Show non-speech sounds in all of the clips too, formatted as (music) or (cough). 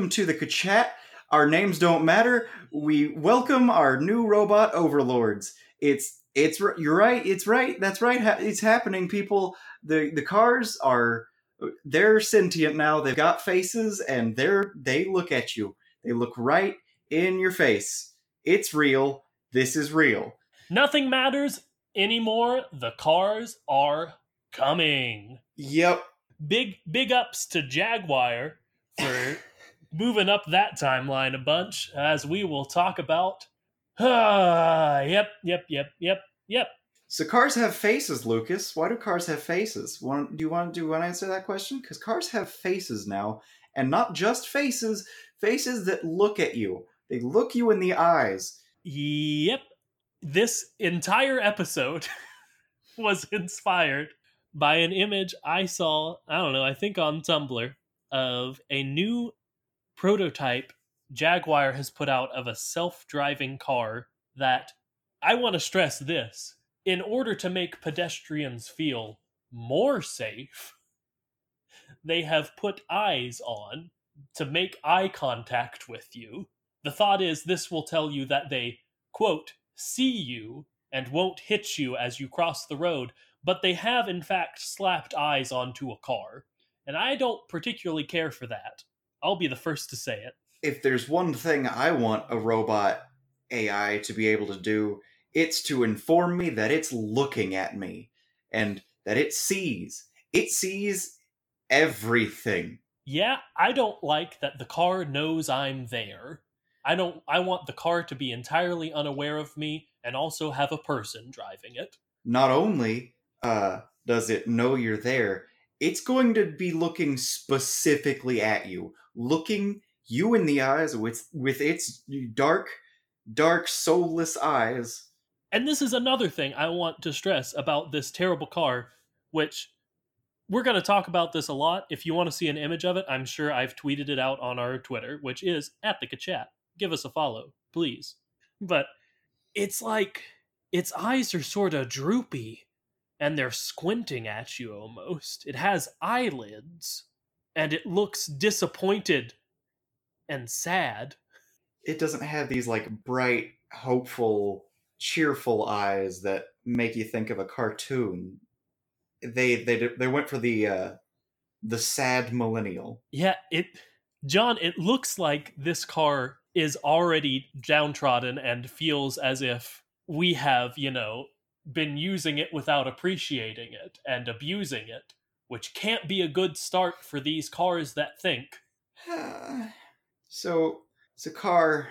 Welcome to the chat. Our names don't matter. We welcome our new robot overlords. It's it's you're right. It's right. That's right. It's happening. People, the the cars are they're sentient now. They've got faces and they're they look at you. They look right in your face. It's real. This is real. Nothing matters anymore. The cars are coming. Yep. Big big ups to Jaguar for moving up that timeline a bunch, as we will talk about. (sighs) Ah, yep, yep, yep, yep, yep. So cars have faces, Lucas. Why do cars have faces? Want, do you want to do you want to answer that question? Because cars have faces now, and not just faces, faces that look at you. They look you in the eyes. Yep. This entire episode (laughs) was inspired by an image I saw, I don't know, I think on Tumblr, of a new prototype Jaguar has put out of a self driving car that I want to stress this in order to make pedestrians feel more safe, they have put eyes on to make eye contact with you. The thought is this will tell you that they, quote, see you and won't hit you as you cross the road, but they have in fact slapped eyes onto a car. And I don't particularly care for that. I'll be the first to say it. If there's one thing I want a robot AI to be able to do, it's to inform me that it's looking at me and that it sees. It sees everything. Yeah, I don't like that the car knows I'm there. I don't I want the car to be entirely unaware of me and also have a person driving it. Not only uh, does it know you're there, it's going to be looking specifically at you, looking you in the eyes with with its dark, dark, soulless eyes. And this is another thing I want to stress about this terrible car, which we're going to talk about this a lot. If you want to see an image of it, I'm sure I've tweeted it out on our Twitter, which is at the Kachat. Give us a follow, please. But it's like its eyes are sort of droopy and they're squinting at you almost. It has eyelids and it looks disappointed and sad. It doesn't have these like bright, hopeful, cheerful eyes that make you think of a cartoon. They they they went for the uh, the sad millennial. Yeah, it John, it looks like this car is already downtrodden and feels as if we have, you know, been using it without appreciating it and abusing it, which can't be a good start for these cars that think. (sighs) so it's a car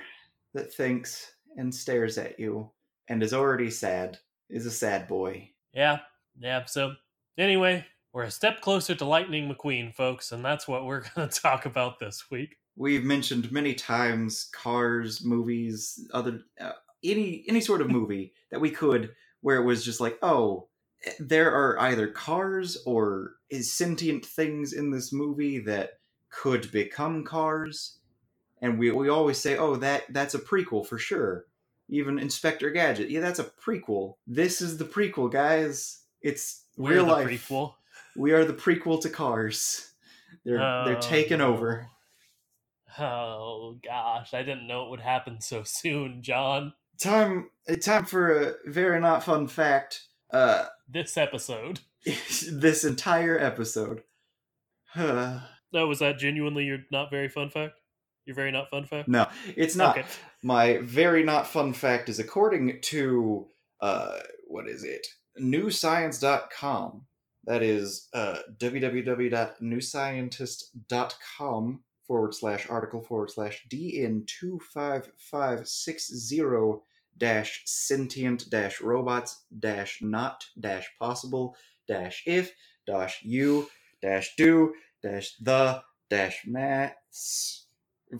that thinks and stares at you and is already sad. Is a sad boy. Yeah, yeah. So, anyway, we're a step closer to Lightning McQueen, folks, and that's what we're (laughs) going to talk about this week. We've mentioned many times cars, movies, other uh, any any sort of movie that we could where it was just like, oh, eh, there are either cars or is sentient things in this movie that could become cars, and we we always say, oh, that that's a prequel for sure. Even Inspector Gadget, yeah, that's a prequel. This is the prequel, guys. It's We're real the life. prequel. We are the prequel to Cars. They're they're Oh, taking over. Oh, oh gosh, I didn't know it would happen so soon, John. Time time for a very not fun fact. Uh, This episode. (laughs) this entire episode. no, (sighs) No, was that genuinely your not very fun fact? Your very not fun fact? No, it's not. Okay. My very not fun fact is according to uh, what is it? newscience.com. That is uh, www.newscientist.com forward slash article forward slash DN25560 dash sentient dash robots dash not dash possible dash if dash you dash do dash the dash maths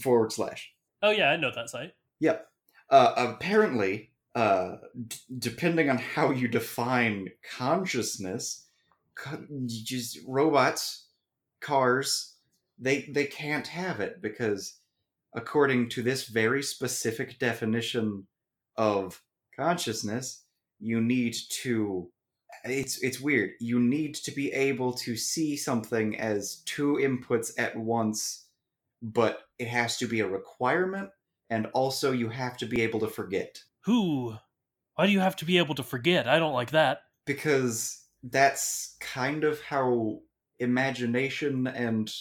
forward slash. Oh yeah, I know that site. Yep. Uh, apparently, uh, d- depending on how you define consciousness, co- just robots, cars, they they can't have it because, according to this very specific definition of consciousness, you need to. It's it's weird. You need to be able to see something as two inputs at once, but it has to be a requirement, and also you have to be able to forget. Who? Why do you have to be able to forget? I don't like that. because that's kind of how imagination and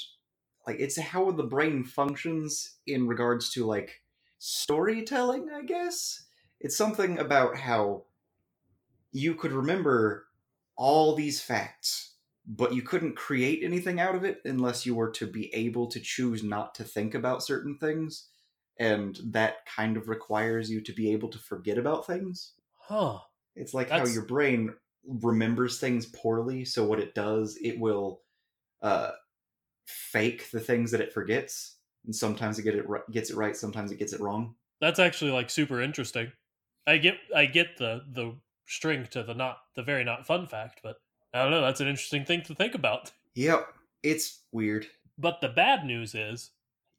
like it's how the brain functions in regards to like storytelling i guess it's something about how you could remember all these facts but you couldn't create anything out of it unless you were to be able to choose not to think about certain things and that kind of requires you to be able to forget about things Huh. it's like That's- how your brain remembers things poorly, so what it does, it will uh, fake the things that it forgets, and sometimes it get it gets it right, sometimes it gets it wrong. That's actually like super interesting. I get I get the the string to the not the very not fun fact, but I don't know, that's an interesting thing to think about. (laughs) Yep, it's weird. But the bad news is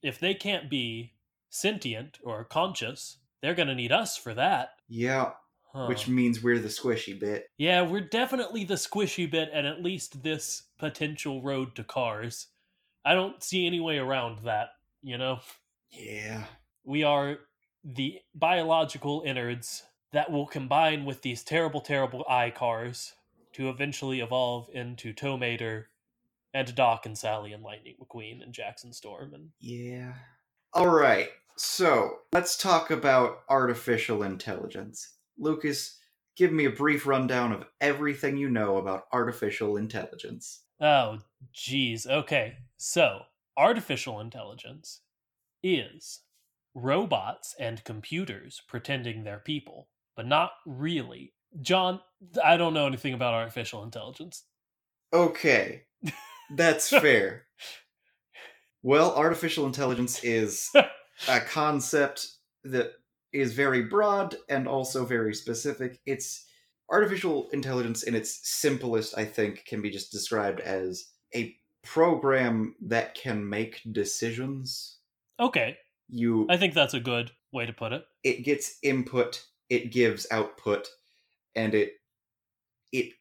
if they can't be sentient or conscious, they're going to need us for that. Yeah, Huh. which means we're the squishy bit. Yeah, we're definitely the squishy bit and at least this potential road to cars. I don't see any way around that, you know? Yeah, We are the biological innards that will combine with these terrible, terrible eye cars to eventually evolve into Tow Mater and Doc and Sally and Lightning McQueen and Jackson Storm and yeah. All right, so let's talk about artificial intelligence. Lucas, give me a brief rundown of everything you know about artificial intelligence. Oh, geez. Okay. So, artificial intelligence is robots and computers pretending they're people, but not really. John, I don't know anything about artificial intelligence. Okay, that's (laughs) fair. Well, artificial intelligence is a (laughs) concept that is very broad and also very specific. It's artificial intelligence in its simplest, I think, can be just described as a program that can make decisions. Okay. You I think that's a good way to put it. it gets input, it gives output, and it it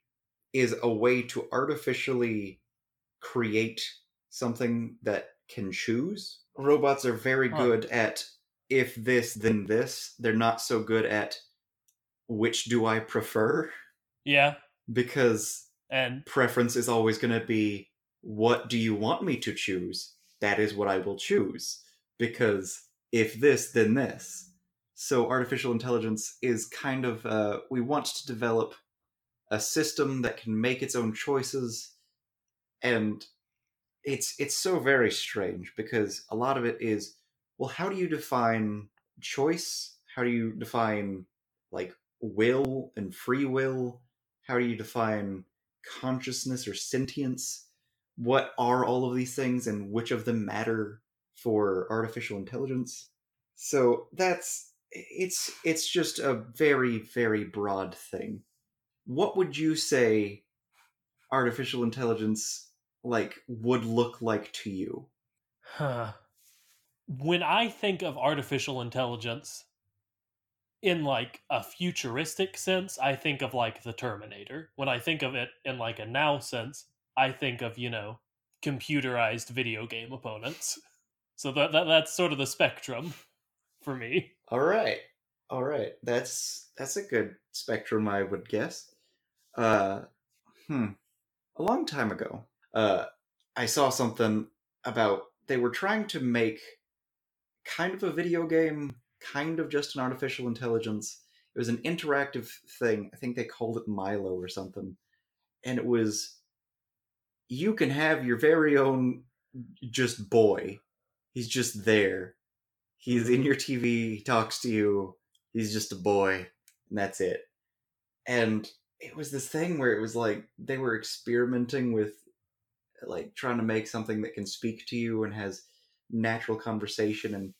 is a way to artificially create something that can choose. Robots are very Huh. good at if this then this. They're not so good at which do I prefer Yeah. because And preference is always going to be what do you want me to choose? That is what I will choose because if this then this. So artificial intelligence is kind of uh, we want to develop a system that can make its own choices and it's it's so very strange because a lot of it is well how do you define choice? How do you define like will and free will? How do you define consciousness or sentience? What are all of these things and which of them matter for artificial intelligence so that's it's it's just a very very broad thing what would you say artificial intelligence like would look like to you Huh. When I think of artificial intelligence in like a futuristic sense, I think of like the Terminator. When I think of it in like a now sense, I think of, you know, computerized video game opponents. So that, that that's sort of the spectrum for me. all right all right that's that's a good spectrum i would guess uh hmm a long time ago uh i saw something about they were trying to make kind of a video game kind of just an artificial intelligence It was an interactive thing. I think they called it Milo or something. And it was you can have your very own just boy. He's just there. He's in your TV, he talks to you. He's just a boy, and that's it. And it was this thing where it was like they were experimenting with like trying to make something that can speak to you and has natural conversation and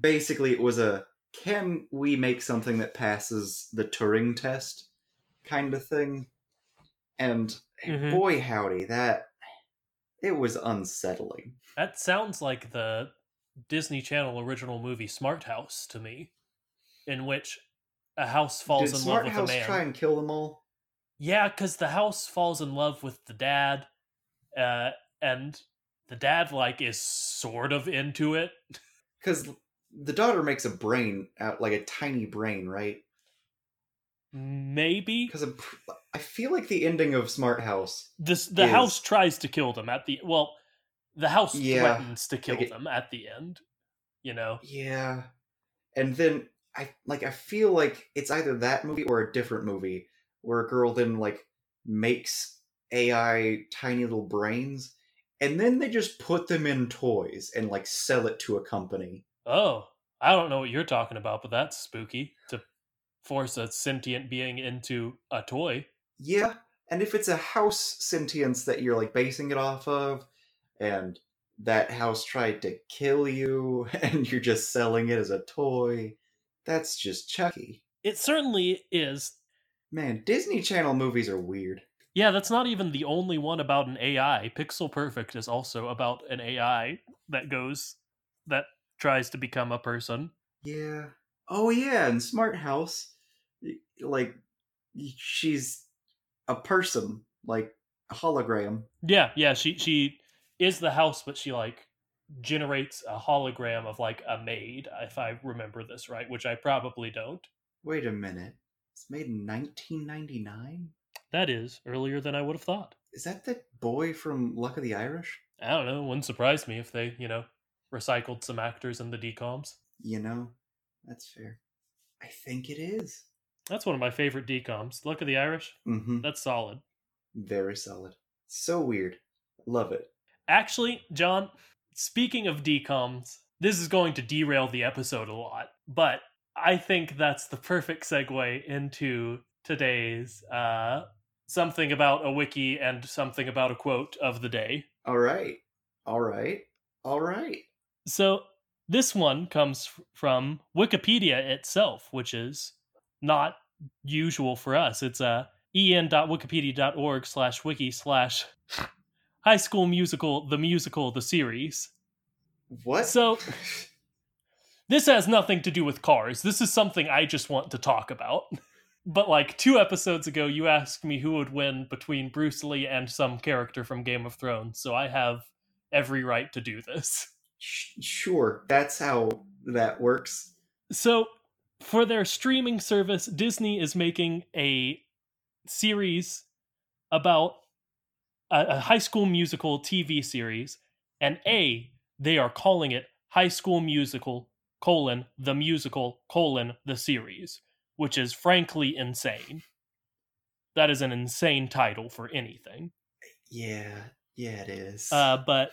basically it was a can we make something that passes the Turing test kind of thing and Mhm. boy howdy that it was unsettling That sounds like the Disney Channel original movie Smart House to me, in which a house falls Did in Smart love with House a man. try and kill them all Yeah, because the house falls in love with the dad, uh, and the dad like is sort of into it. (laughs) because the daughter makes a brain out like a tiny brain right Maybe because i feel like the ending of smart house this the is- house tries to kill them at the well, the house Yeah, threatens to kill like it- them at the end. You know, Yeah. And then I like I feel like it's either that movie or a different movie where a girl then like makes AI tiny little brains and then they just put them in toys and like sell it to a company. oh, I don't know what you're talking about, but that's spooky to force a sentient being into a toy. Yeah. And if it's a house sentience that you're like basing it off of and that house tried to kill you (laughs) and you're just selling it as a toy, that's just Chucky. It certainly is. Man, Disney Channel movies are weird. Yeah, that's not even the only one about an AI. Pixel Perfect is also about an AI that goes that tries to become a person. Yeah. Oh yeah, and Smart House, like she's a person, like a hologram. Yeah, yeah, she she is the house, but she like generates a hologram of like a maid, if I remember this right, which I probably don't. Wait a minute. It's made in 1999. That is earlier than I would have thought. Is that the boy from Luck of the Irish? I don't know, wouldn't surprise me if they, you know, recycled some actors in the decoms. You know, that's fair. I think it is. That's one of my favorite decoms. Luck of the Irish, Mm-hmm. that's solid. Very solid. So weird. Love it. Actually, John, speaking of decoms, this is going to derail the episode a lot, but I think that's the perfect segue into today's uh, something about a wiki and something about a quote of the day. All right. All right. All right. So this one comes from Wikipedia itself, which is not usual for us. It's uh, en.wikipedia.org slash wiki slash high school musical, the musical, the series. What? So- (laughs) This has nothing to do with cars. This is something I just want to talk about. But like two episodes ago, you asked me who would win between Bruce Lee and some character from Game of Thrones, so I have every right to do this. Sure. That's how that works. So, for their streaming service, Disney is making a series about a, a high school musical TV series, and A, they are calling it High School Musical, colon, the musical, colon, the series, which is frankly insane. That is an insane title for anything. Yeah. Yeah, it is. Uh, but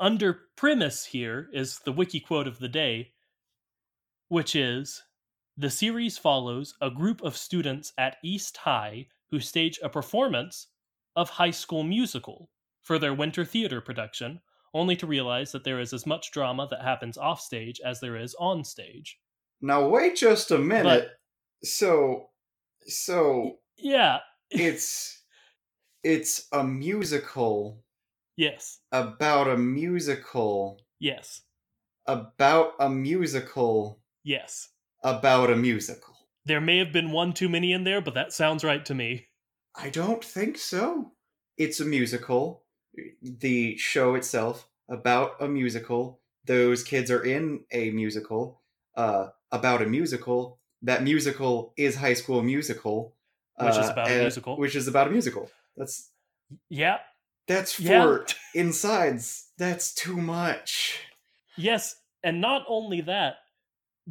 under premise here is the wiki quote of the day, which is the series follows a group of students at East High who stage a performance of High School Musical for their winter theater production, only to realize that there is as much drama that happens offstage as there is on stage. Now wait just a minute. so so Yeah, it's it's a musical yes, about a musical yes, about a musical yes. About a musical. There may have been one too many in there, but that sounds right to me. I don't think so. It's a musical. The show itself about a musical. Those kids are in a musical uh, about a musical. That musical is High School Musical, Which is uh, about a musical. Which is about a musical. That's Yeah, that's for Yeah. insides. That's too much. Yes, and not only that,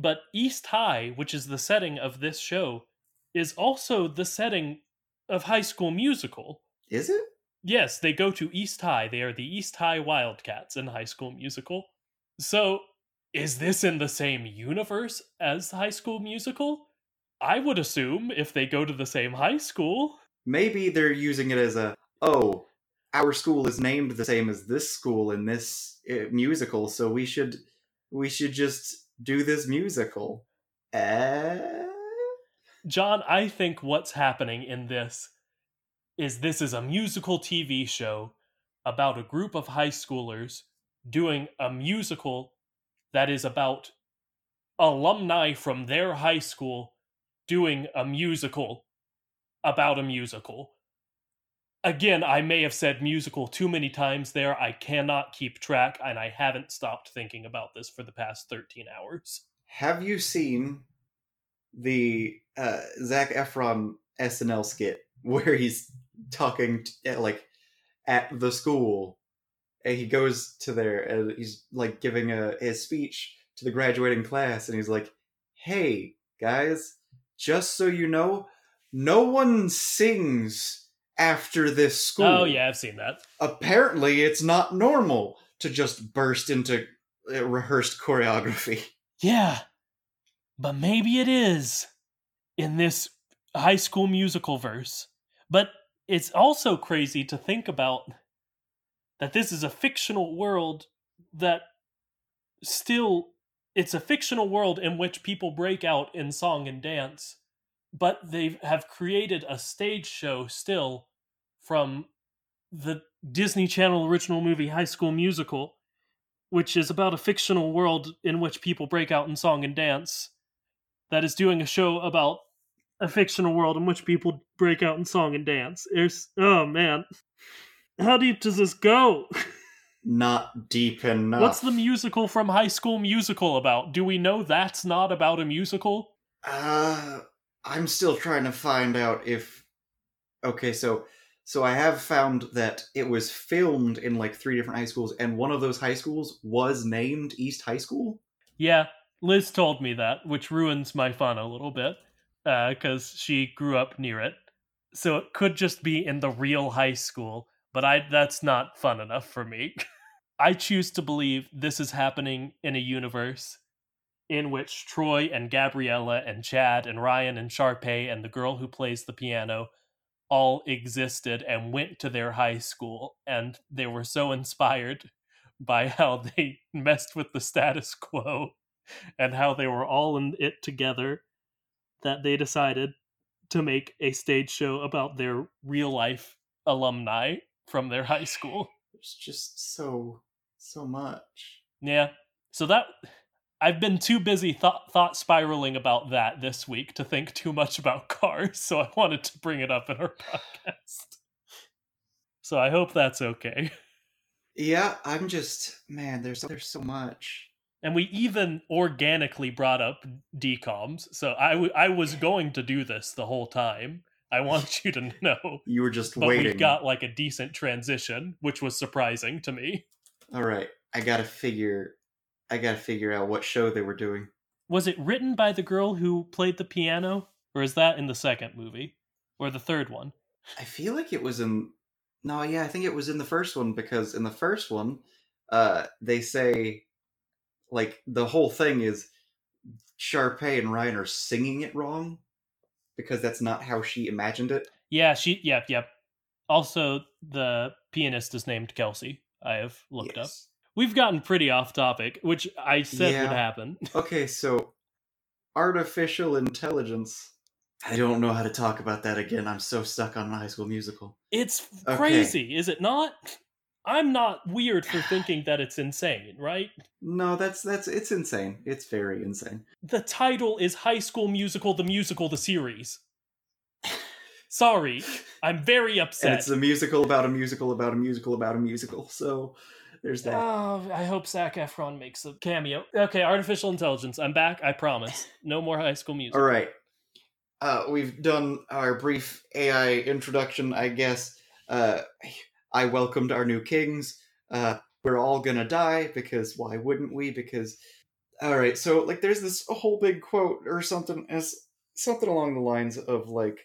But East High, which is the setting of this show, is also the setting of High School Musical. Is it? Yes, they go to East High. They are the East High Wildcats in High School Musical. So, is this in the same universe as High School Musical? I would assume if they go to the same high school. Maybe they're using it as a oh, our school is named the same as this school in this uh, musical, so we should we should just do this musical. Eh? John, I think what's happening in this is this is a musical TV show about a group of high schoolers doing a musical that is about alumni from their high school doing a musical about a musical. Again, I may have said musical too many times there. I cannot keep track, and I haven't stopped thinking about this for the past 13 hours. Have you seen the uh, Zac Efron SNL skit where he's talking t- at, like at the school and he goes to there and he's like giving a his speech to the graduating class and he's like hey guys just so you know no one sings after this school Oh, yeah, I've seen that. apparently it's not normal to just burst into uh, rehearsed choreography Yeah, but maybe it is in this high school musical verse. But it's also crazy to think about that this is a fictional world that still it's a fictional world in which people break out in song and dance but they have created a stage show still from the Disney Channel original movie High School Musical which is about a fictional world in which people break out in song and dance that is doing a show about a fictional world in which people break out in song and dance. There's oh man. How deep does this go? not deep enough What's the musical from High School Musical about? Do we know that's not about a musical? Uh, I'm still trying to find out if. Okay, so so I have found that it was filmed in like three different high schools, and one of those high schools was named East High School. Yeah, Liz told me that, which ruins my fun a little bit uh, because she grew up near it. So it could just be in the real high school, but I that's not fun enough for me. (laughs) I choose to believe this is happening in a universe in which Troy and Gabriella and Chad and Ryan and Sharpay and the girl who plays the piano all existed and went to their high school and they were so inspired by how (laughs) they messed with the status quo and how they were all in it together that they decided to make a stage show about their real life alumni from their high school. There's just so so much. Yeah. So that I've been too busy thought thought spiraling about that this week to think too much about cars, so I wanted to bring it up in our (laughs) podcast. So I hope that's okay. Yeah, I'm just man. There's there's so much. And we even organically brought up decoms, so I, w- I was going to do this the whole time. I want (laughs) you to know. You were just But waiting. we got like a decent transition, which was surprising to me. All right, I gotta figure. I gotta figure out what show they were doing. Was it written by the girl who played the piano? Or is that in the second movie? Or the third one? I feel like it was in. No, yeah, I think it was in the first one because in the first one, uh, they say, like the whole thing is, Sharpay and Ryan are singing it wrong, because that's not how she imagined it. Yeah, she yep, yep. Also, the pianist is named Kelsey. I have looked up. Yes. We've gotten pretty off topic, which I said Yeah. would happen. Okay, so artificial intelligence. I don't know how to talk about that again. I'm so stuck on High School Musical. It's Okay. crazy, is it not? I'm not weird for (sighs) thinking that it's insane, right? No, that's that's it's insane. It's very insane. The title is High School Musical, the musical, the series. Sorry, I'm very And upset. it's a musical about a musical about a musical about a musical. So there's that. Oh, I hope Zac Efron makes a cameo. Okay, artificial intelligence. I'm back. I promise. No more High School Music. All right. Uh, we've done our brief AI introduction, I guess. Uh, I welcomed our new kings. Uh, we're all gonna die because why wouldn't we? Because all right so like there's this whole big quote or something as something along the lines of like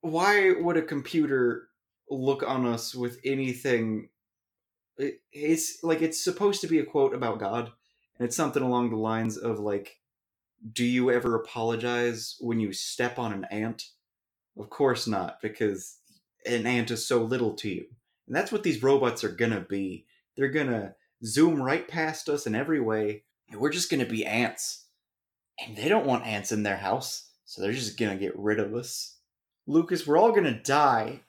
why would a computer look on us with anything it's like it's supposed to be a quote about god and it's something along the lines of like do you ever apologize when you step on an ant? Of course not because an ant is so little to you. And that's what these robots are gonna be. They're gonna zoom right past us in every way and we're just gonna be ants. And they don't want ants in their house so they're just gonna get rid of us. Lucas we're all gonna die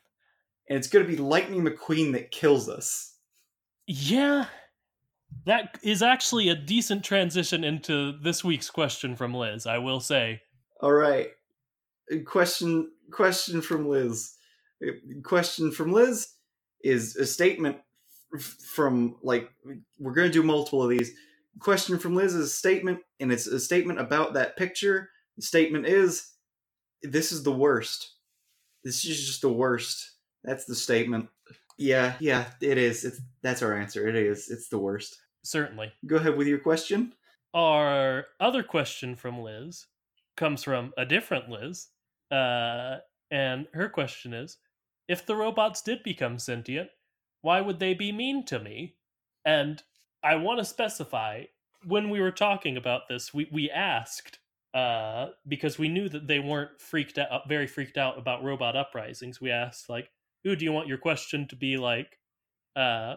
and it's gonna be lightning mcqueen that kills us Yeah, that is actually a decent transition into this week's question from Liz. I will say. All right. Question question from Liz. Question from Liz is a statement from like we're going to do multiple of these. Question from Liz is a statement and it's a statement about that picture. The statement is this is the worst. This is just the worst. That's the statement. Yeah, yeah, it is. It's that's our answer. It is. It's the worst. Certainly. Go ahead with your question. Our other question from Liz comes from a different Liz. Uh, and her question is If the robots did become sentient, why would they be mean to me? And I want to specify when we were talking about this, we, we asked uh, because we knew that they weren't freaked out, very freaked out about robot uprisings. We asked, like, ooh, do you want your question to be like, uh,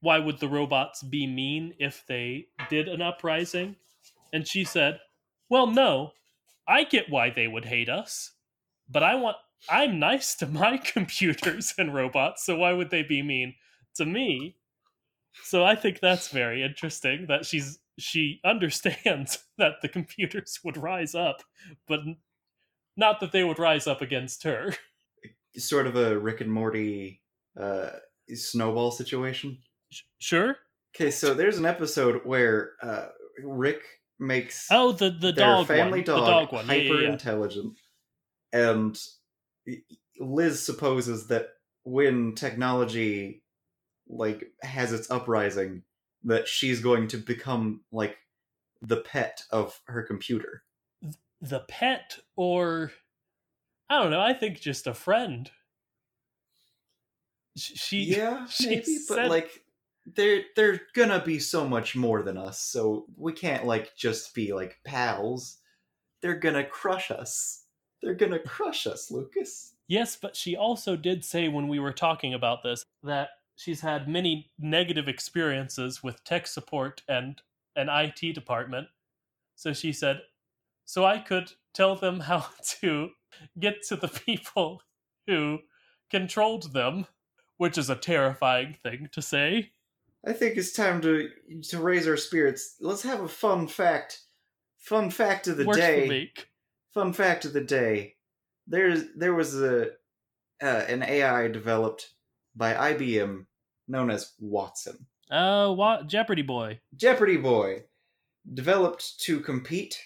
why would the robots be mean if they did an uprising? And she said, well, no, I get why they would hate us, but I want, I'm nice to my (laughs) computers and robots, so why would they be mean to me? So I think that's very interesting that she's she understands (laughs) that the computers would rise up, but not that they would rise up against her. (laughs) Sort of a Rick and Morty uh, snowball situation. Sure. Okay, so there's an episode where uh, Rick makes Oh, the the dog family one. dog, dog one. Yeah, hyper yeah, yeah. intelligent, and Liz supposes that when technology like has its uprising, that she's going to become like the pet of her computer. The pet, or I don't know. I think just a friend. She yeah, (laughs) she maybe, but like they're they're gonna be so much more than us, so we can't like just be like pals. They're gonna crush us. They're gonna crush us, Lucas. Yes, but she also did say when we were talking about this that she's had many negative experiences with tech support and an IT department. So she said, so I could tell them how (laughs) to get to the people who controlled them, which is a terrifying thing to say. I think it's time to to raise our spirits. Let's have a fun fact. Fun fact of the Works day. Fun fact of the day. There's there was a uh, an AI developed by IBM known as Watson. Uh, what Jeopardy boy? Jeopardy Boy developed to compete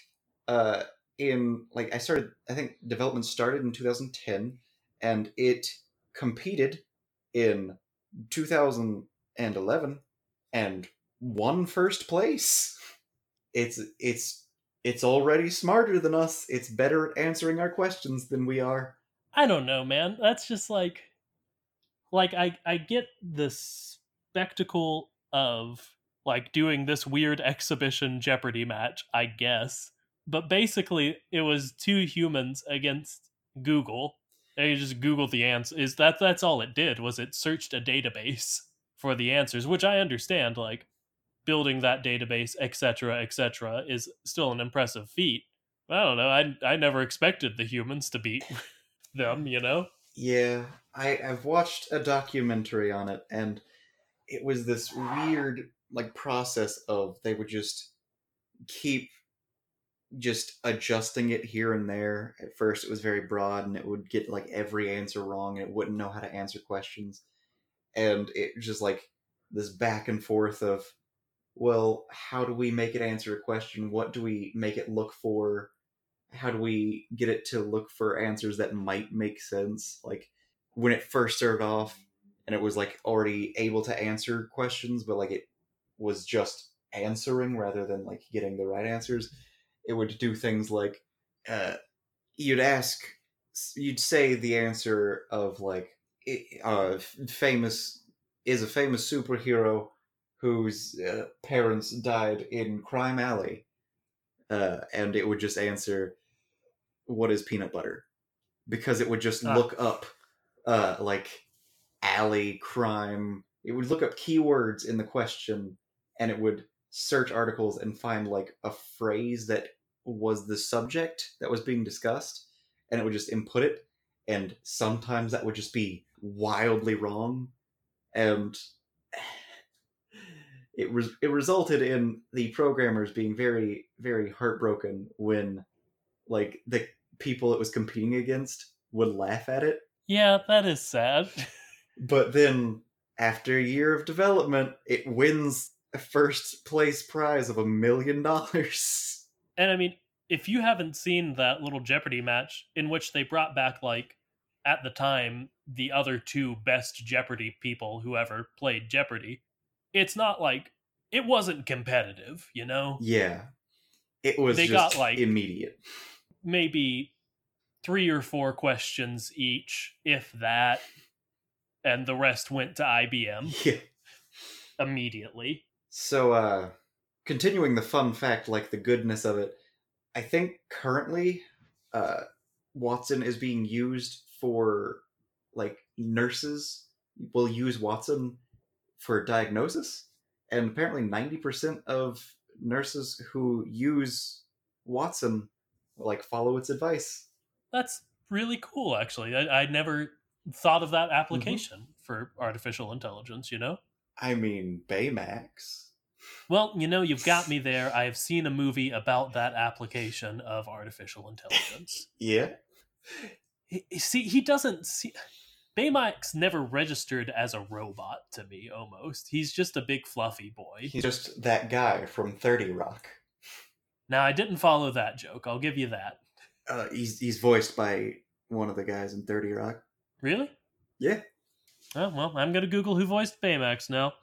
uh, in like I started I think development started in 2010 and it competed in 2011 and won first place. It's it's it's already smarter than us. It's better at answering our questions than we are. I don't know, man. That's just like like I I get the spectacle of like doing this weird exhibition Jeopardy match, I guess. But basically it was two humans against Google. They just Googled the answer. Is that that's all it did was it searched a database (laughs) for the answers, which I understand like building that database, etc., etc., is still an impressive feat. I don't know. I I never expected the humans to beat (laughs) them, you know? Yeah, I, I've watched a documentary on it, and it was this weird like process of they would just keep just adjusting it here and there. At first, it was very broad, and it would get like every answer wrong, and it wouldn't know how to answer questions, and it just like this back and forth of, well, how do we make it answer a question? What do we make it look for? how do we get it to look for answers that might make sense like when it first started off and it was like already able to answer questions but like it was just answering rather than like getting the right answers. It would do things like uh, you'd ask, you'd say the answer of like uh, famous is a famous superhero whose uh, parents died in Crime Alley, uh, and it would just answer, "What is peanut butter?" Because it would just Ah. look up, uh, like alley crime. It would look up keywords in the question, and it would search articles and find like a phrase that was the subject that was being discussed, and it would just input it. And sometimes that would just be wildly wrong, and (sighs) it was it resulted in the programmers being very very heartbroken when like the people it was competing against would laugh at it Yeah, that is sad. (laughs) but then after a year of development it wins a first place prize of a million dollars (laughs) And I mean, if you haven't seen that little Jeopardy match in which they brought back like at the time the other two best Jeopardy people who ever played Jeopardy, it's not like it wasn't competitive, you know? yeah it was They just got, like- immediate Maybe three or four questions each, if that, and the rest went to IBM (laughs) yeah immediately. So, uh, continuing the fun fact, like the goodness of it, I think currently, uh, Watson is being used for, like, nurses will use Watson for diagnosis. And apparently, 90% of nurses who use Watson, like, follow its advice. That's really cool, actually. I, I never thought of that application for artificial intelligence, you know? I mean, Baymax. Well, you know, you've got me there. I have seen a movie about that application of artificial intelligence. (laughs) Yeah. He- see, he doesn't see. Baymax never registered as a robot to me, almost. He's just a big fluffy boy. He's just that guy from 30 Rock. Now, I didn't follow that joke. I'll give you that. Uh, he's, he's voiced by one of the guys in 30 Rock. Really? Yeah. Oh, well, I'm going to Google who voiced Baymax now.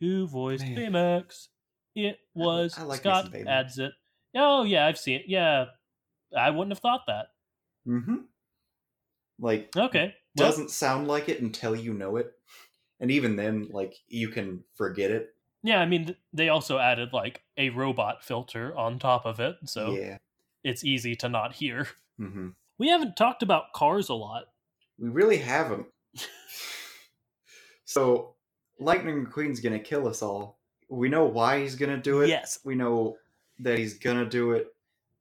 Who voiced Man. Baymax? It was I like Scott some Baymax. Adsit. Oh, yeah, I've seen it. Yeah, I wouldn't have thought that. Mm-hmm. Like, Okay. Well, doesn't sound like it until you know it. And even then, like, you can forget it. yeah, I mean, they also added like a robot filter on top of it, so Yeah. it's easy to not hear. hmm We haven't talked about cars a lot. We really haven't. (laughs) so, Lightning McQueen's gonna kill us all. We know why he's gonna do it. Yes. We know that he's gonna do it.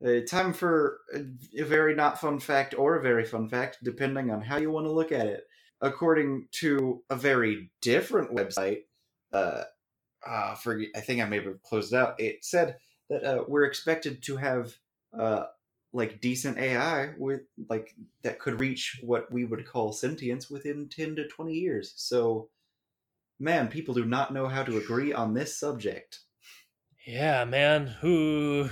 Uh, time for a, a very not fun fact or a very fun fact, depending on how you want to look at it. According to a very different website, uh, uh, for I think I may have closed it out. It said that uh, we're expected to have uh, like decent AI with like that could reach what we would call sentience within ten to twenty years. So, man, people do not know how to agree on this subject. Yeah, man. Who?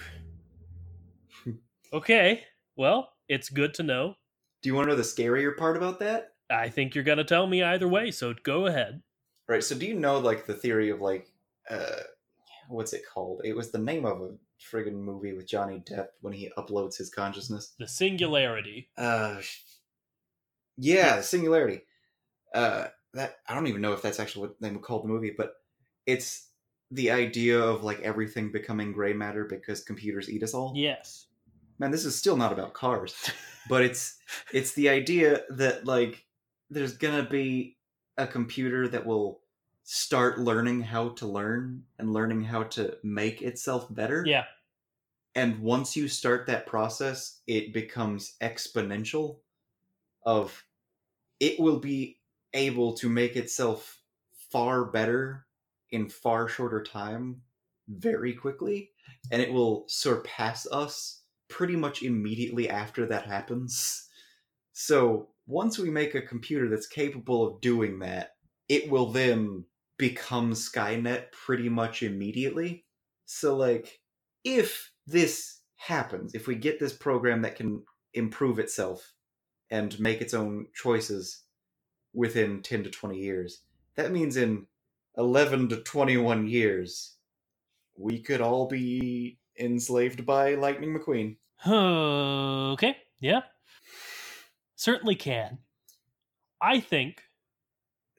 okay. Well, it's good to know. Do you want to know the scarier part about that? I think you're gonna tell me either way, so go ahead. Right. So, do you know like the theory of like uh, what's it called? It was the name of a friggin' movie with Johnny Depp when he uploads his consciousness. The singularity. Uh, yeah, Singularity. Uh, that I don't even know if that's actually what they would call the movie, but it's the idea of like everything becoming gray matter because computers eat us all. Yes. Man, this is still not about cars, but it's it's the idea that like there's gonna be a computer that will start learning how to learn and learning how to make itself better Yeah. and once you start that process it becomes exponential of it will be able to make itself far better in far shorter time very quickly and it will surpass us pretty much immediately after that happens. So once we make a computer that's capable of doing that it will then become skynet pretty much immediately. So like if this happens, if we get this program that can improve itself and make its own choices within 10 to 20 years, that means in 11 to 21 years, we could all be enslaved by Lightning McQueen. Okay, yeah. Certainly can. I think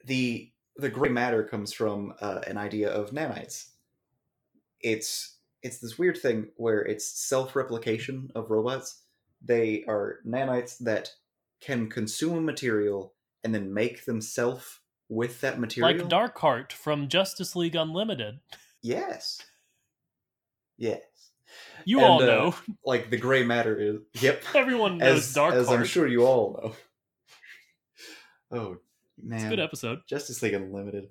the the gray matter comes from uh, an idea of nanites. It's it's this weird thing where it's self replication of robots. They are nanites that can consume material and then make themselves with that material. like Darkheart from Justice League Unlimited. Yes. Yes. You And, all uh, know. Like the gray matter is. Yep. (laughs) Everyone knows As, as I'm sure you all know. Oh man. It's a good episode. Justice League Unlimited.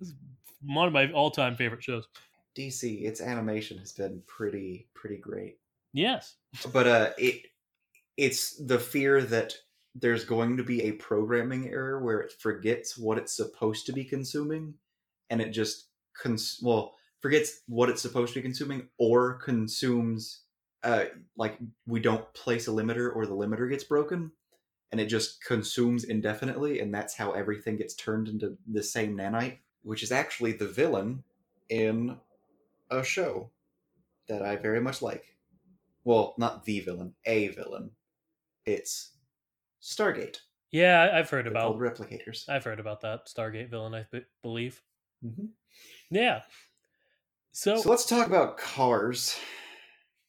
One of my all-time favorite shows. DC, its animation has been pretty pretty great. Yes. But uh it it's the fear that there's going to be a programming error where it forgets what it's supposed to be consuming and it just cons- well forgets what it's supposed to be consuming or consumes uh like we don't place a limiter or the limiter gets broken and it just consumes indefinitely and that's how everything gets turned into the same nanite which is actually the villain in a show that I very much like. Well, not the villain, a villain. It's Stargate. Yeah, I've heard They're about replicators. I've heard about that Stargate villain, I be- believe. Mhm. Yeah. So, So let's talk about cars.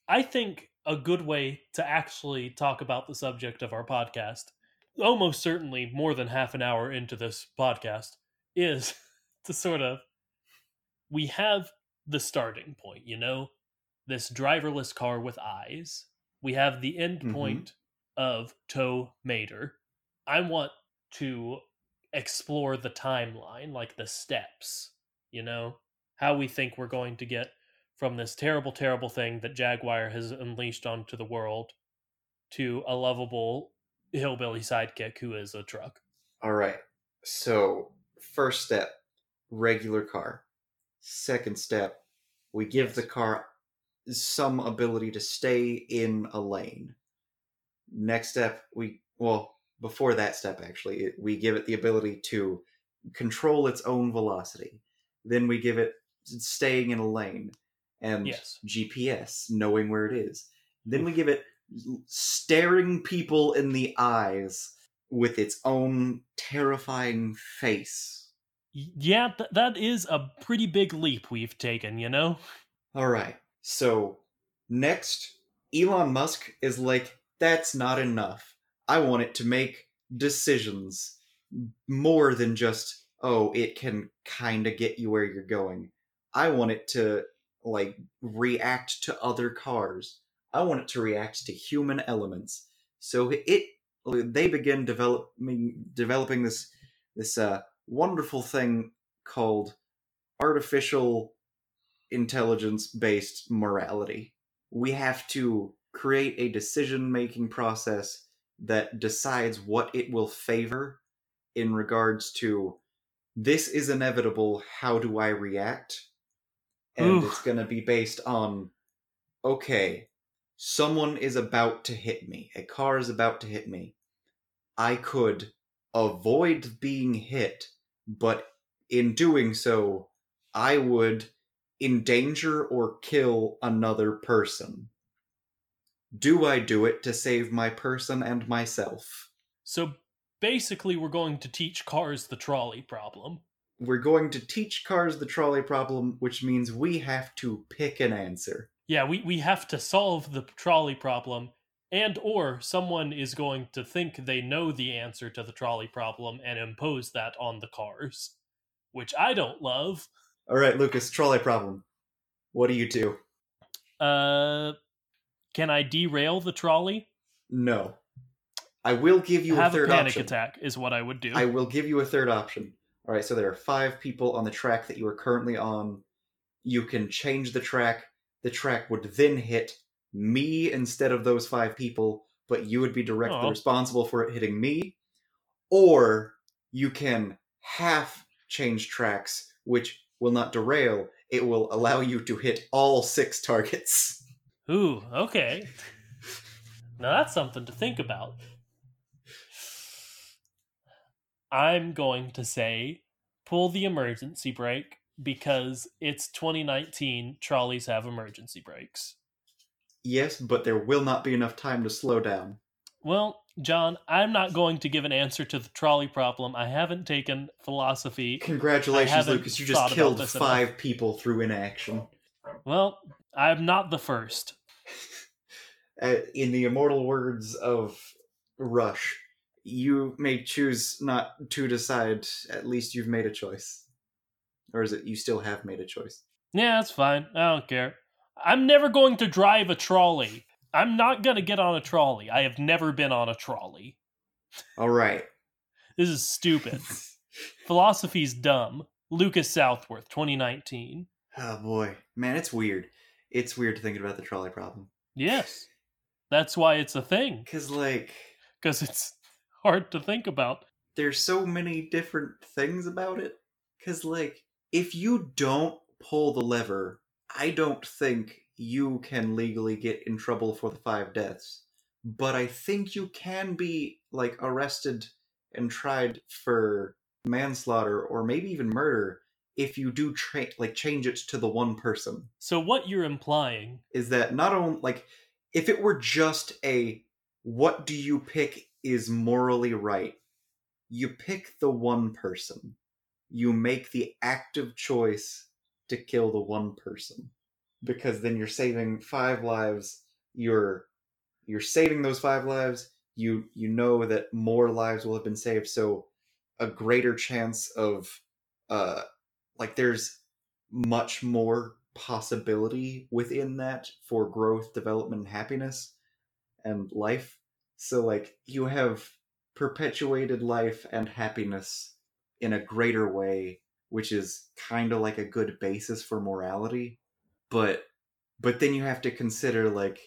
I think a good way to actually talk about the subject of our podcast, almost certainly more than half an hour into this podcast, is (laughs) to sort of we have the starting point, you know, this driverless car with eyes. We have the end Mhm. point of Tow Mater. I want to explore the timeline, like the steps, you know, how we think we're going to get from this terrible, terrible thing that Jaguar has unleashed onto the world to a lovable hillbilly sidekick who is a truck. All right. So, first step, regular car. Second step, we give the car some ability to stay in a lane. Next step, we well, before that step actually, it- we give it the ability to control its own velocity. Then we give it staying in a lane and Yes. GPS, knowing where it is. Then we give it staring people in the eyes with its own terrifying face. Yeah, th- that is a pretty big leap we've taken, you know? All right. So, next, Elon Musk is like, that's not enough. I want it to make decisions more than just, oh, it can kind of get you where you're going. I want it to, like, react to other cars. I want it to react to human elements. So it, they begin developing developing this this uh, wonderful thing called artificial intelligence based morality. We have to create a decision making process that decides what it will favor in regards to this is inevitable, how do I react? And it's going to be based on okay, someone is about to hit me, a car is about to hit me. I could avoid being hit, but in doing so, I would endanger or kill another person. Do I do it to save my person and myself? So basically, we're going to teach cars the trolley problem. We're going to teach cars the trolley problem, which means we have to pick an answer. Yeah, we, we have to solve the trolley problem, and or someone is going to think they know the answer to the trolley problem and impose that on the cars, which I don't love. All right, Lucas, trolley problem. What do you do? Uh, can I derail the trolley? No. I will give you Have a a third panic option. attack is what I would do. I will give you a third option. All right, so there are five people on the track that you are currently on. You can change the track. The track would then hit me instead of those five people, but you would be directly Aw. responsible for it hitting me. Or you can half change tracks, which will not derail. It will allow you to hit all six targets. (laughs) Ooh, okay. Now that's something to think about. I'm going to say pull the emergency brake because it's 2019. Trolleys have emergency brakes. Yes, but there will not be enough time to slow down. Well, John, I'm not going to give an answer to the trolley problem. I haven't taken philosophy. Congratulations, Lucas. You just killed five people through inaction. Well, I'm not the first. Uh, in the immortal words of Rush, you may choose not to decide. At least you've made a choice. Or is it you still have made a choice? Yeah, that's fine. I don't care. I'm never going to drive a trolley. I'm not going to get on a trolley. I have never been on a trolley. All right. This is stupid. (laughs) Philosophy's dumb. Lucas Southworth, 2019. Oh boy, man, it's weird. It's weird to thinking about the trolley problem Yes. That's why it's a thing, because, like, because it's hard to think about. there's so many different things about it. Because, like, if you don't pull the lever, I don't think you can legally get in trouble for the five deaths. But I think you can be, like, arrested and tried for manslaughter or maybe even murder if you do tra- like change it to the one person So, what you're implying, is that not only like if it were just a what do you pick is morally right? You pick the one person. You make the active choice to kill the one person. Because then you're saving five lives you're you're saving those five lives you you know that more lives will have been saved so a greater chance of uh like there's much more possibility within that for growth, development, and happiness and life. So like you have perpetuated life and happiness in a greater way, which is kind of like a good basis for morality. But but then you have to consider like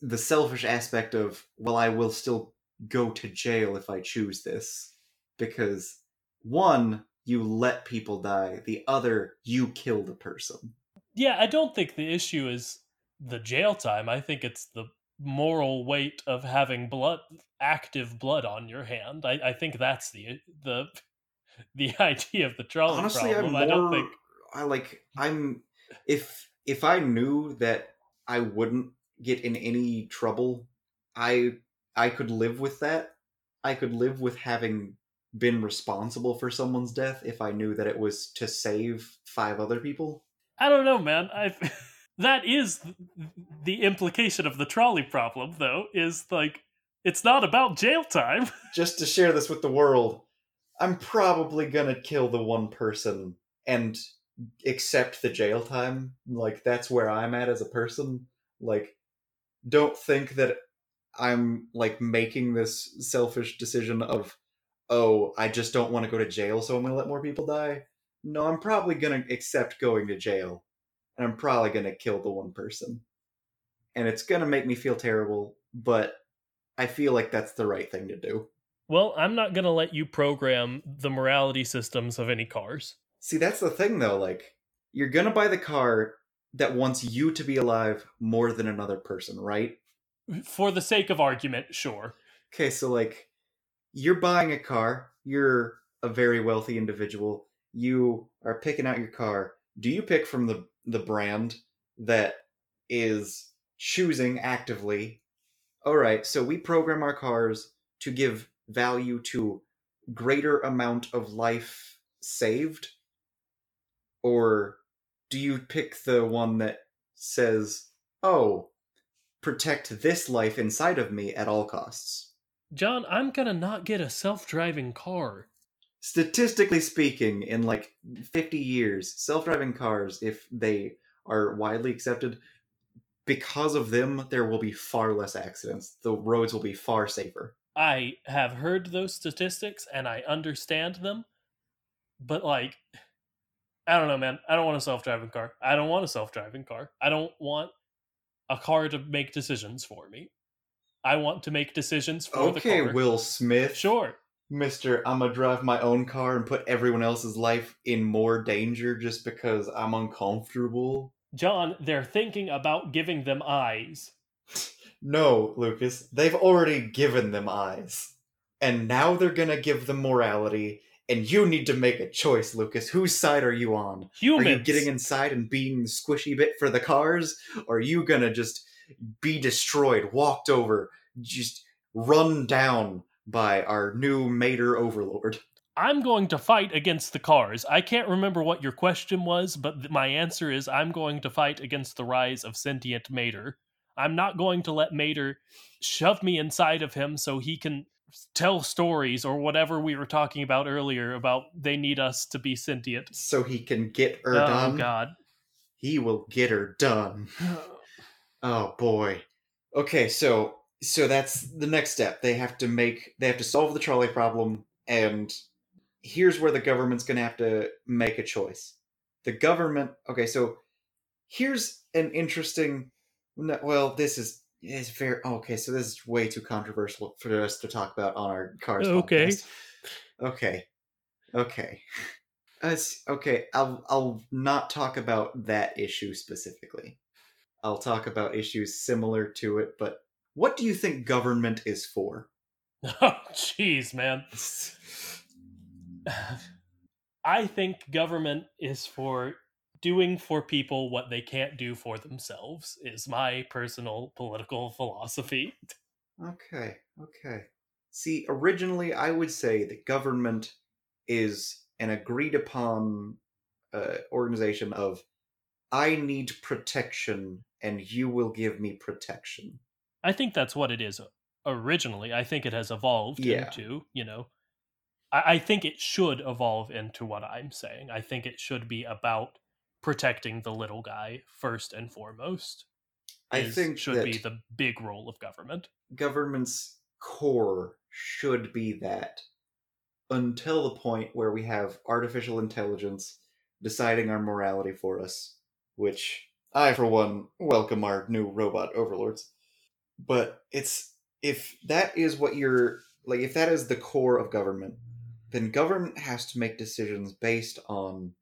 the selfish aspect of well I will still go to jail if I choose this because one you let people die, the other you kill the person. Yeah, I don't think the issue is the jail time. I think it's the moral weight of having blood, active blood on your hand. I, I think that's the the (laughs) the (laughs) idea of the trolley honestly problem. i'm I more don't think i like i'm if if i knew that i wouldn't get in any trouble i i could live with that i could live with having been responsible for someone's death if i knew that it was to save five other people I don't know, man. I (laughs) that is the implication of the trolley problem, though. Is like it's not about jail time. (laughs) just to share this with the world i'm probably gonna kill the one person and accept the jail time like that's where i'm at as a person like don't think that i'm like making this selfish decision of oh i just don't want to go to jail so i'm gonna let more people die no i'm probably gonna accept going to jail and i'm probably gonna kill the one person and it's gonna make me feel terrible but i feel like that's the right thing to do Well, I'm not gonna let you program the morality systems of any cars. See, that's the thing though. Like, you're gonna buy the car that wants you to be alive more than another person, right? For the sake of argument, sure. Okay, so like, you're buying a car. You're a very wealthy individual. You are picking out your car. Do you pick from the the brand that is choosing actively? All right, so we program our cars to give value to greater amount of life saved or do you pick the one that says oh protect this life inside of me at all costs John, I'm gonna not get a self-driving car. Statistically speaking in like 50 years self-driving cars if they are widely accepted because of them there will be far less accidents the roads will be far safer I have heard those statistics and I understand them, but like, I don't know, man. I don't want a self-driving car. I don't want a self-driving car. I don't want a car to make decisions for me. I want to make decisions for okay the car. Okay, Will smith Sure. Mr. I'm gonna drive my own car and put everyone else's life in more danger just because I'm uncomfortable. John, they're thinking about giving them eyes. (laughs) No, Lucas, they've already given them eyes. And now they're gonna give them morality and you need to make a choice, Lucas. Whose side are you on? Humans. Are you getting inside and being the squishy bit for the cars? Or are you gonna just be destroyed, walked over, just run down by our new Mater Overlord? I'm going to fight against the cars. I can't remember what your question was, but th- my answer is I'm going to fight against the rise of sentient Mater. I'm not going to let Mater shove me inside of him so he can tell stories or whatever we were talking about earlier about they need us to be sentient. So he can get her oh done. god. He will get her done. (sighs) Oh boy. Okay, so so that's the next step. They have to make they have to solve the trolley problem and here's where the government's going to have to make a choice. The government Okay, so here's an interesting well, this is is very okay, so this is way too controversial for us to talk about on our cars oh, Okay. podcast. Okay. Okay. (laughs) Us okay, I'll I'll not talk about that issue specifically. I'll talk about issues similar to it, but what do you think government is for? (laughs) Oh jeez, man. (sighs) I think government is for doing for people what they can't do for themselves is my personal political philosophy. Okay, okay. See, originally I would say that government is an agreed upon uh, organization of I need protection and you will give me protection. I think that's what it is uh, originally. I think it has evolved Yeah. into, you know, I, I think it should evolve into what I'm saying. I think it should be about protecting the little guy first and foremost. I is- think should be the big role of government. government's core should be that until the point where we have artificial intelligence deciding our morality for us, which I, for one, welcome our new robot overlords. But it's if that is what you're like, if that is the core of government, then government has to make decisions based on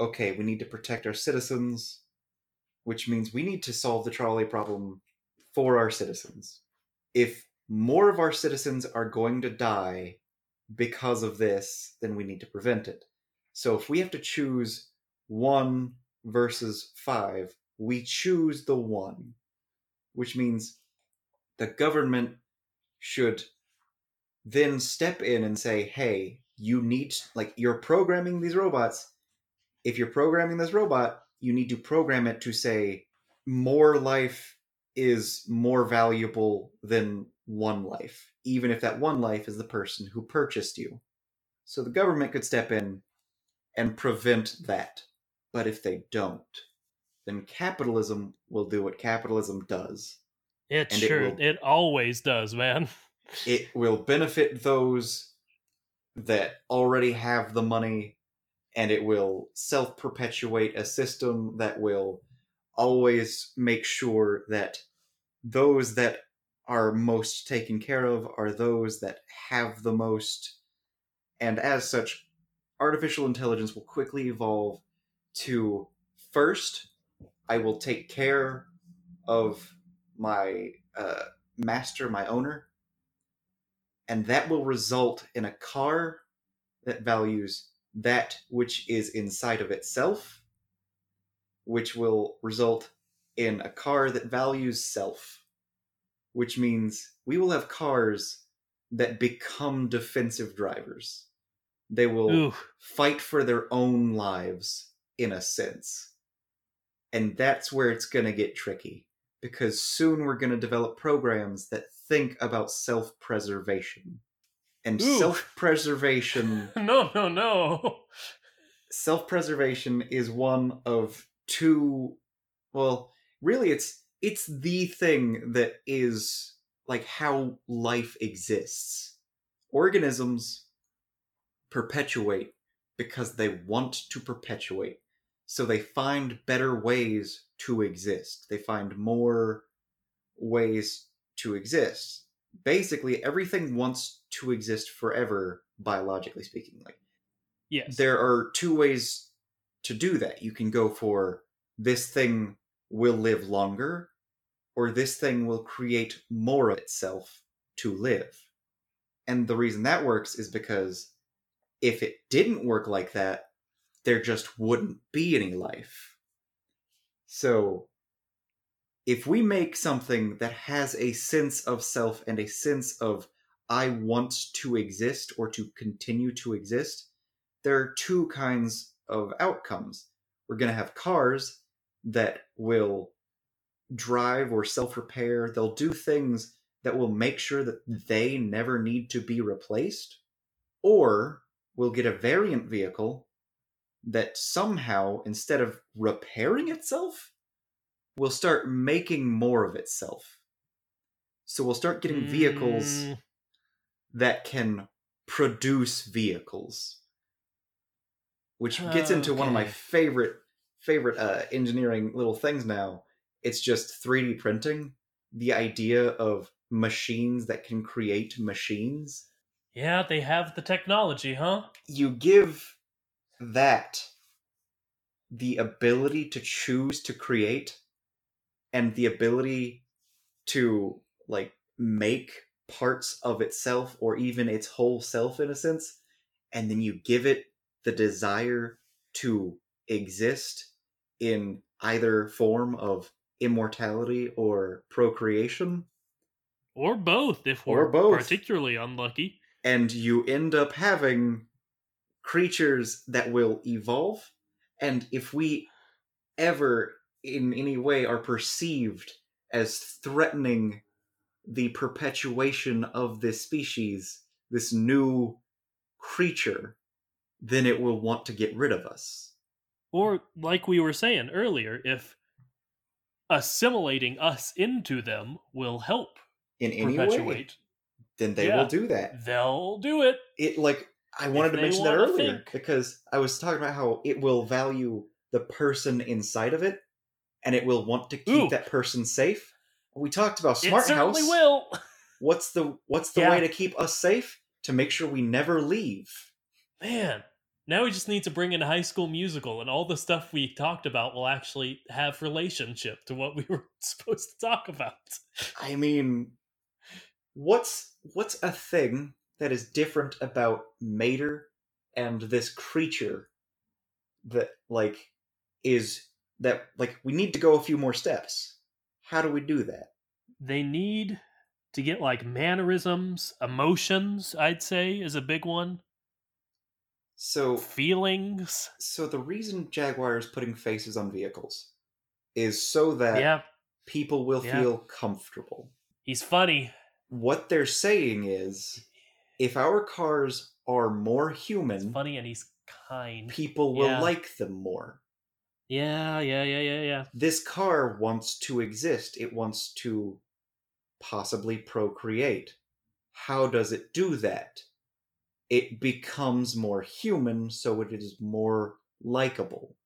okay, we need to protect our citizens, which means we need to solve the trolley problem for our citizens. If more of our citizens are going to die because of this, then we need to prevent it. So if we have to choose one versus five, we choose the one, which means the government should then step in and say, hey, you need, like, you're programming these robots. If you're programming this robot, you need to program it to say, more life is more valuable than one life, even if that one life is the person who purchased you. So the government could step in and prevent that. But if they don't, then capitalism will do what capitalism does. It And it sure will- it always does, man. It will benefit those that already have the money, and it will self perpetuate a system that will always make sure that those that are most taken care of are those that have the most. And as such, artificial intelligence will quickly evolve to first, I will take care of my uh, master, my owner, and that will result in a car that values that which is inside of itself, which will result in a car that values self, which means we will have cars that become defensive drivers. They will fight for their own lives in a sense. And that's where it's going to get tricky because soon we're going to develop programs that think about self preservation. And self preservation (laughs) no, no, no. self preservation is one of two well, really it's it's the thing that is like how life exists. Organisms perpetuate because they want to perpetuate. So they find better ways to exist. They find more ways to exist. Basically, everything wants to exist forever, biologically speaking. Like Yes. there are two ways to do that. You can go for this thing will live longer, or this thing will create more of itself to live. And the reason that works is because if it didn't work like that, there just wouldn't be any life. So, if we make something that has a sense of self and a sense of I want to exist or to continue to exist, there are two kinds of outcomes. We're going to have cars that will drive or self repair, they'll do things that will make sure that they never need to be replaced. Or we'll get a variant vehicle that somehow, instead of repairing itself, will start making more of itself. So we'll start getting vehicles Mm, that can produce vehicles. Which gets into one of my favorite favorite uh, engineering little things now. It's just 3d printing. The idea of machines that can create machines. Yeah, they have the technology, huh? you give that the ability to choose to create and the ability to like make parts of itself or even its whole self in a sense and then you give it the desire to exist in either form of immortality or procreation Or both, if we're both. particularly unlucky. and you end up having creatures that will evolve and if we ever in any way are perceived as threatening the perpetuation of this species this new creature then it will want to get rid of us Or, like we were saying earlier, if assimilating us into them will help in any way then they Yeah. will do that they'll do it. it like I wanted to mention that earlier think. because I was talking about how it will value the person inside of it and it will want to keep Ooh. that person safe. We talked about it smart certainly house. will. What's the what's the Yeah. way to keep us safe? To make sure we never leave. Man, now we just need to bring in a high school musical, and all the stuff we talked about will actually have relationship to what we were (laughs) supposed to talk about. I mean, what's what's a thing that is different about Mater and this creature that like is that like we need to go a few more steps. How do we do that? They need to get like mannerisms, emotions, I'd say, is a big one. So Feelings. so the reason Jaguar is putting faces on vehicles is so that yeah, people will Yeah. feel comfortable. he's funny. What they're saying is if our cars are more human, funny and he's kind. people will Yeah. like them more. Yeah, yeah, yeah, yeah, yeah. This car wants to exist. It wants to possibly procreate. How does it do that? It becomes more human, so it is more likable.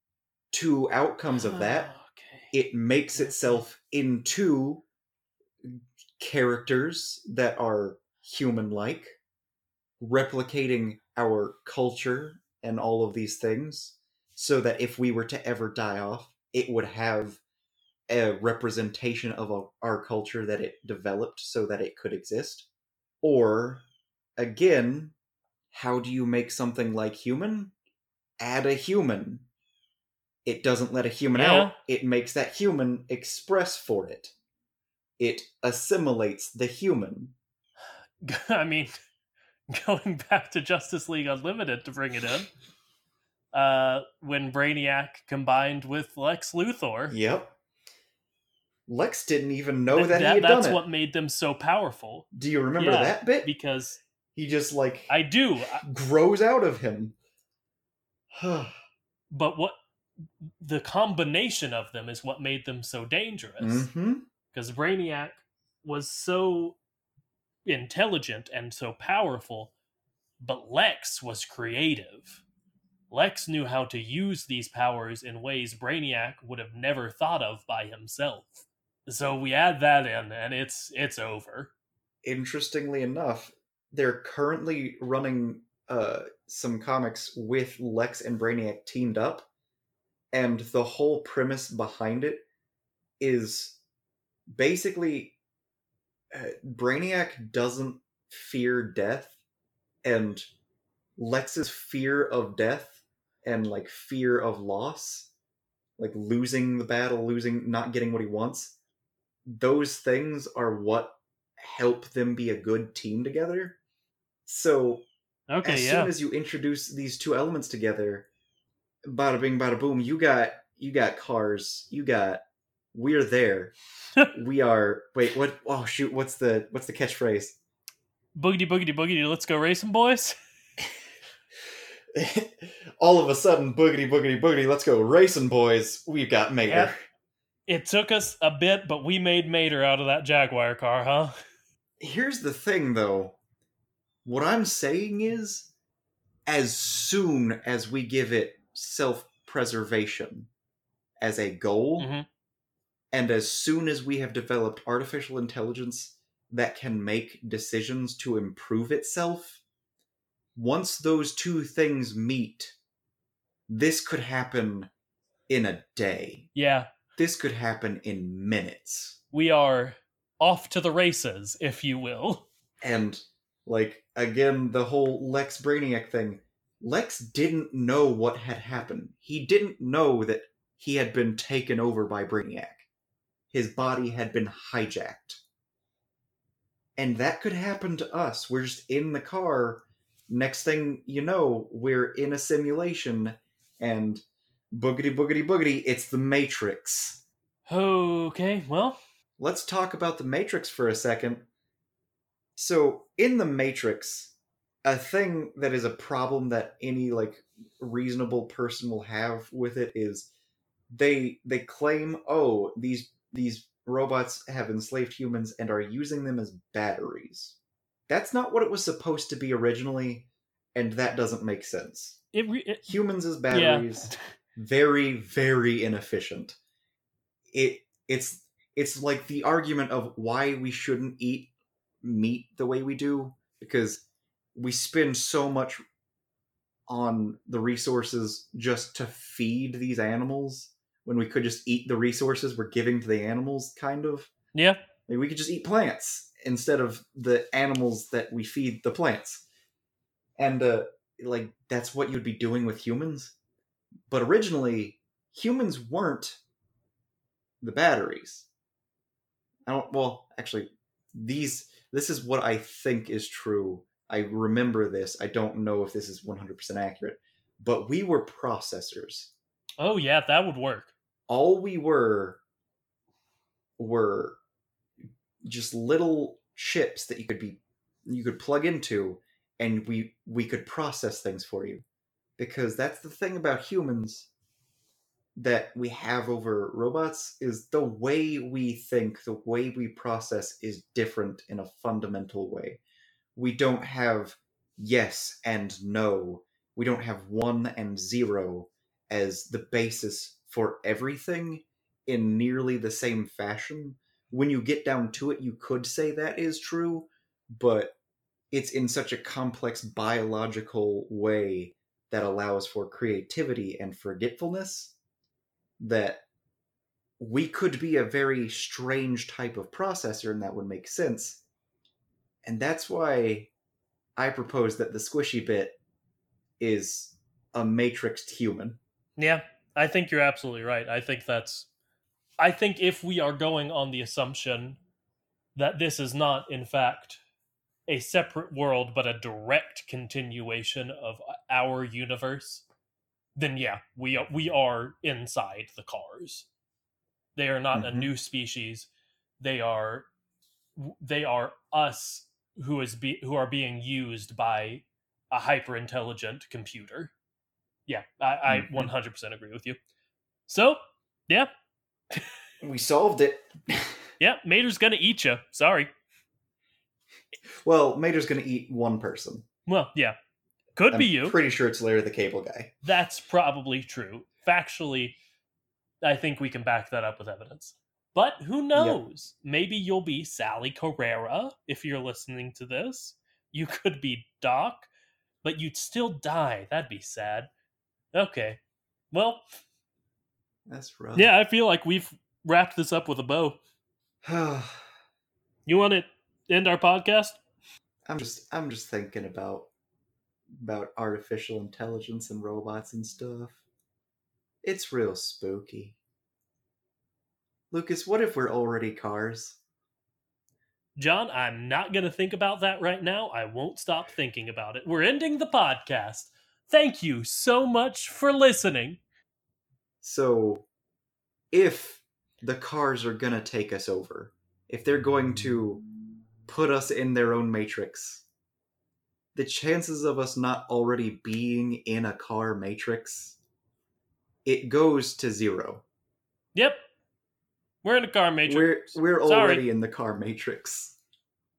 Two outcomes of that ah, Okay. it makes itself into characters that are human like, replicating our culture and all of these things, so that if we were to ever die off, it would have a representation of a, our culture that it developed so that it could exist. Or, again, how do you make something like human? Add a human. It doesn't let a human Yeah. out, it makes that human express for it. It assimilates the human. (laughs) I mean, (laughs) going back to Justice League Unlimited to bring it in, uh, when Brainiac combined with Lex Luthor, Yep. Lex didn't even know th- that, he had that's done it. what made them so powerful. Do you remember Yeah, that bit? Because he just like I do, grows out of him. (sighs) but what the combination of them is what made them so dangerous. because Brainiac was so intelligent and so powerful, but Lex was creative. Lex knew how to use these powers in ways Brainiac would have never thought of by himself. So we add that in, and it's it's over. Interestingly enough, they're currently running uh, some comics with Lex and Brainiac teamed up, and the whole premise behind it is basically Brainiac doesn't fear death, and Lex's fear of death and like fear of loss, like losing the battle, losing not getting what he wants, those things are what help them be a good team together. So Okay, as yeah. soon as you introduce these two elements together, bada bing, bada boom, you got you got cars, you got we're there. (laughs) we are wait, what oh shoot, what's the what's the catchphrase? boogity boogity boogity, let's go racing, boys. (laughs) All of a sudden, boogity boogity boogity, let's go racing boys. We've got Mater. Yep. It took us a bit, but we made Mater out of that Jaguar car, huh? Here's the thing though. What I'm saying is as soon as we give it self-preservation as a goal, Mhm. And as soon as we have developed artificial intelligence that can make decisions to improve itself, once those two things meet, this could happen in a day. Yeah, This could happen in minutes. we are off to the races, if you will. And, like, again, the whole Lex Brainiac thing. Lex didn't know what had happened. He didn't know that he had been taken over by Brainiac. His body had been hijacked. And that could happen to us. We're just in the car. Next thing you know, we're in a simulation and boogity boogity boogity, it's the Matrix. Okay, well, Let's talk about the Matrix for a second. So, in the Matrix, a thing that is a problem that any like reasonable person will have with it is they they claim, "Oh, these these robots have enslaved humans and are using them as batteries." That's not what it was supposed to be originally, and that doesn't make sense. it, re- it Humans as yeah. batteries very very inefficient it it's it's like the argument of why we shouldn't eat meat the way we do because we spend so much on the resources just to feed these animals when we could just eat the resources we're giving to the animals kind of Yeah, like we could just eat plants instead of the animals that we feed the plants. And uh like that's what you'd be doing with humans. But originally humans weren't the batteries. I don't well, actually these this is what I think is true. I remember this. I don't know if this is 100% accurate, but we were processors Oh yeah, that would work. All we were were just little chips that you could be you could plug into and we we could process things for you. Because that's the thing about humans that we have over robots is the way we think the way we process is different in a fundamental way. We don't have yes and no. We don't have one and zero as the basis for everything in nearly the same fashion. When you get down to it, you could say that is true, but it's in such a complex biological way that allows for creativity and forgetfulness that we could be a very strange type of processor and that would make sense. And that's why I propose that the squishy bit is a matrixed human. Yeah, I think you're absolutely right. I think that's. I think if we are going on the assumption that this is not, in fact, a separate world but a direct continuation of our universe, then yeah, we are, we are inside the cars. They are not a Mhm. new species. They are they are us who is be, who are being used by a hyper intelligent computer. Yeah, I. I mm-hmm. 100% agree with you. So, yeah, We solved it. (laughs) yeah, Mater's gonna eat you. Sorry. well, Mater's going to eat one person. Well, yeah, could I'm be you. pretty sure it's Larry the Cable Guy. That's probably true. Factually, I think we can back that up with evidence. But who knows? Maybe you'll be Sally Carrera if you're listening to this. You could be Doc, but you'd still die. That'd be sad. Okay. Well, That's rough. yeah, I feel like we've wrapped this up with a bow. (sighs) You want to end our podcast? I'm just I'm just thinking about about artificial intelligence and robots and stuff. It's real spooky. Lucas, what if we're already cars? John, I'm not going to think about that right now. I won't stop thinking about it. We're ending the podcast. Thank you so much for listening. So, if the cars are gonna take us over, if they're going to put us in their own matrix, the chances of us not already being in a car matrix, it goes to zero. Yep. We're in a car matrix. We're we're Sorry. already in the car matrix.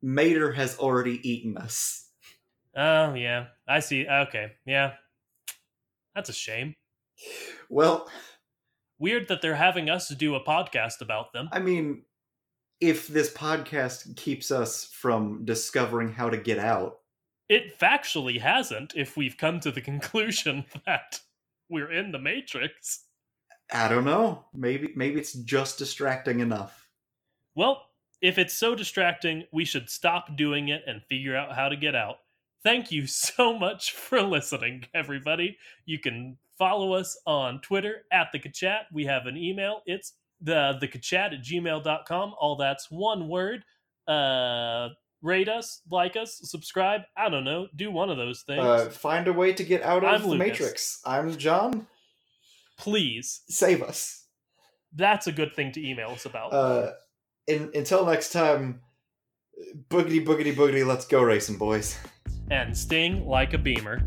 Mater has already eaten us. Oh, yeah. I see. Okay. Yeah. That's a shame. Well, Weird that they're having us do a podcast about them. I mean, if this podcast keeps us from discovering how to get out, It factually hasn't if we've come to the (laughs) conclusion that we're in the Matrix. I don't know. Maybe maybe it's just distracting enough. Well, if it's so distracting, we should stop doing it and figure out how to get out. Thank you so much for listening, everybody. You can follow us on Twitter at the Kachat. We have an email. It's the the Kachat at gmail.com. All that's one word. Uh rate us, like us, subscribe. I don't know. Do one of those things. Uh, find a way to get out of I'm the Lucas. matrix. I'm John. Please. Save us. That's a good thing to email us about. Uh, in, until next time, boogity boogity boogity. Let's go racing, boys. And sting like a beamer.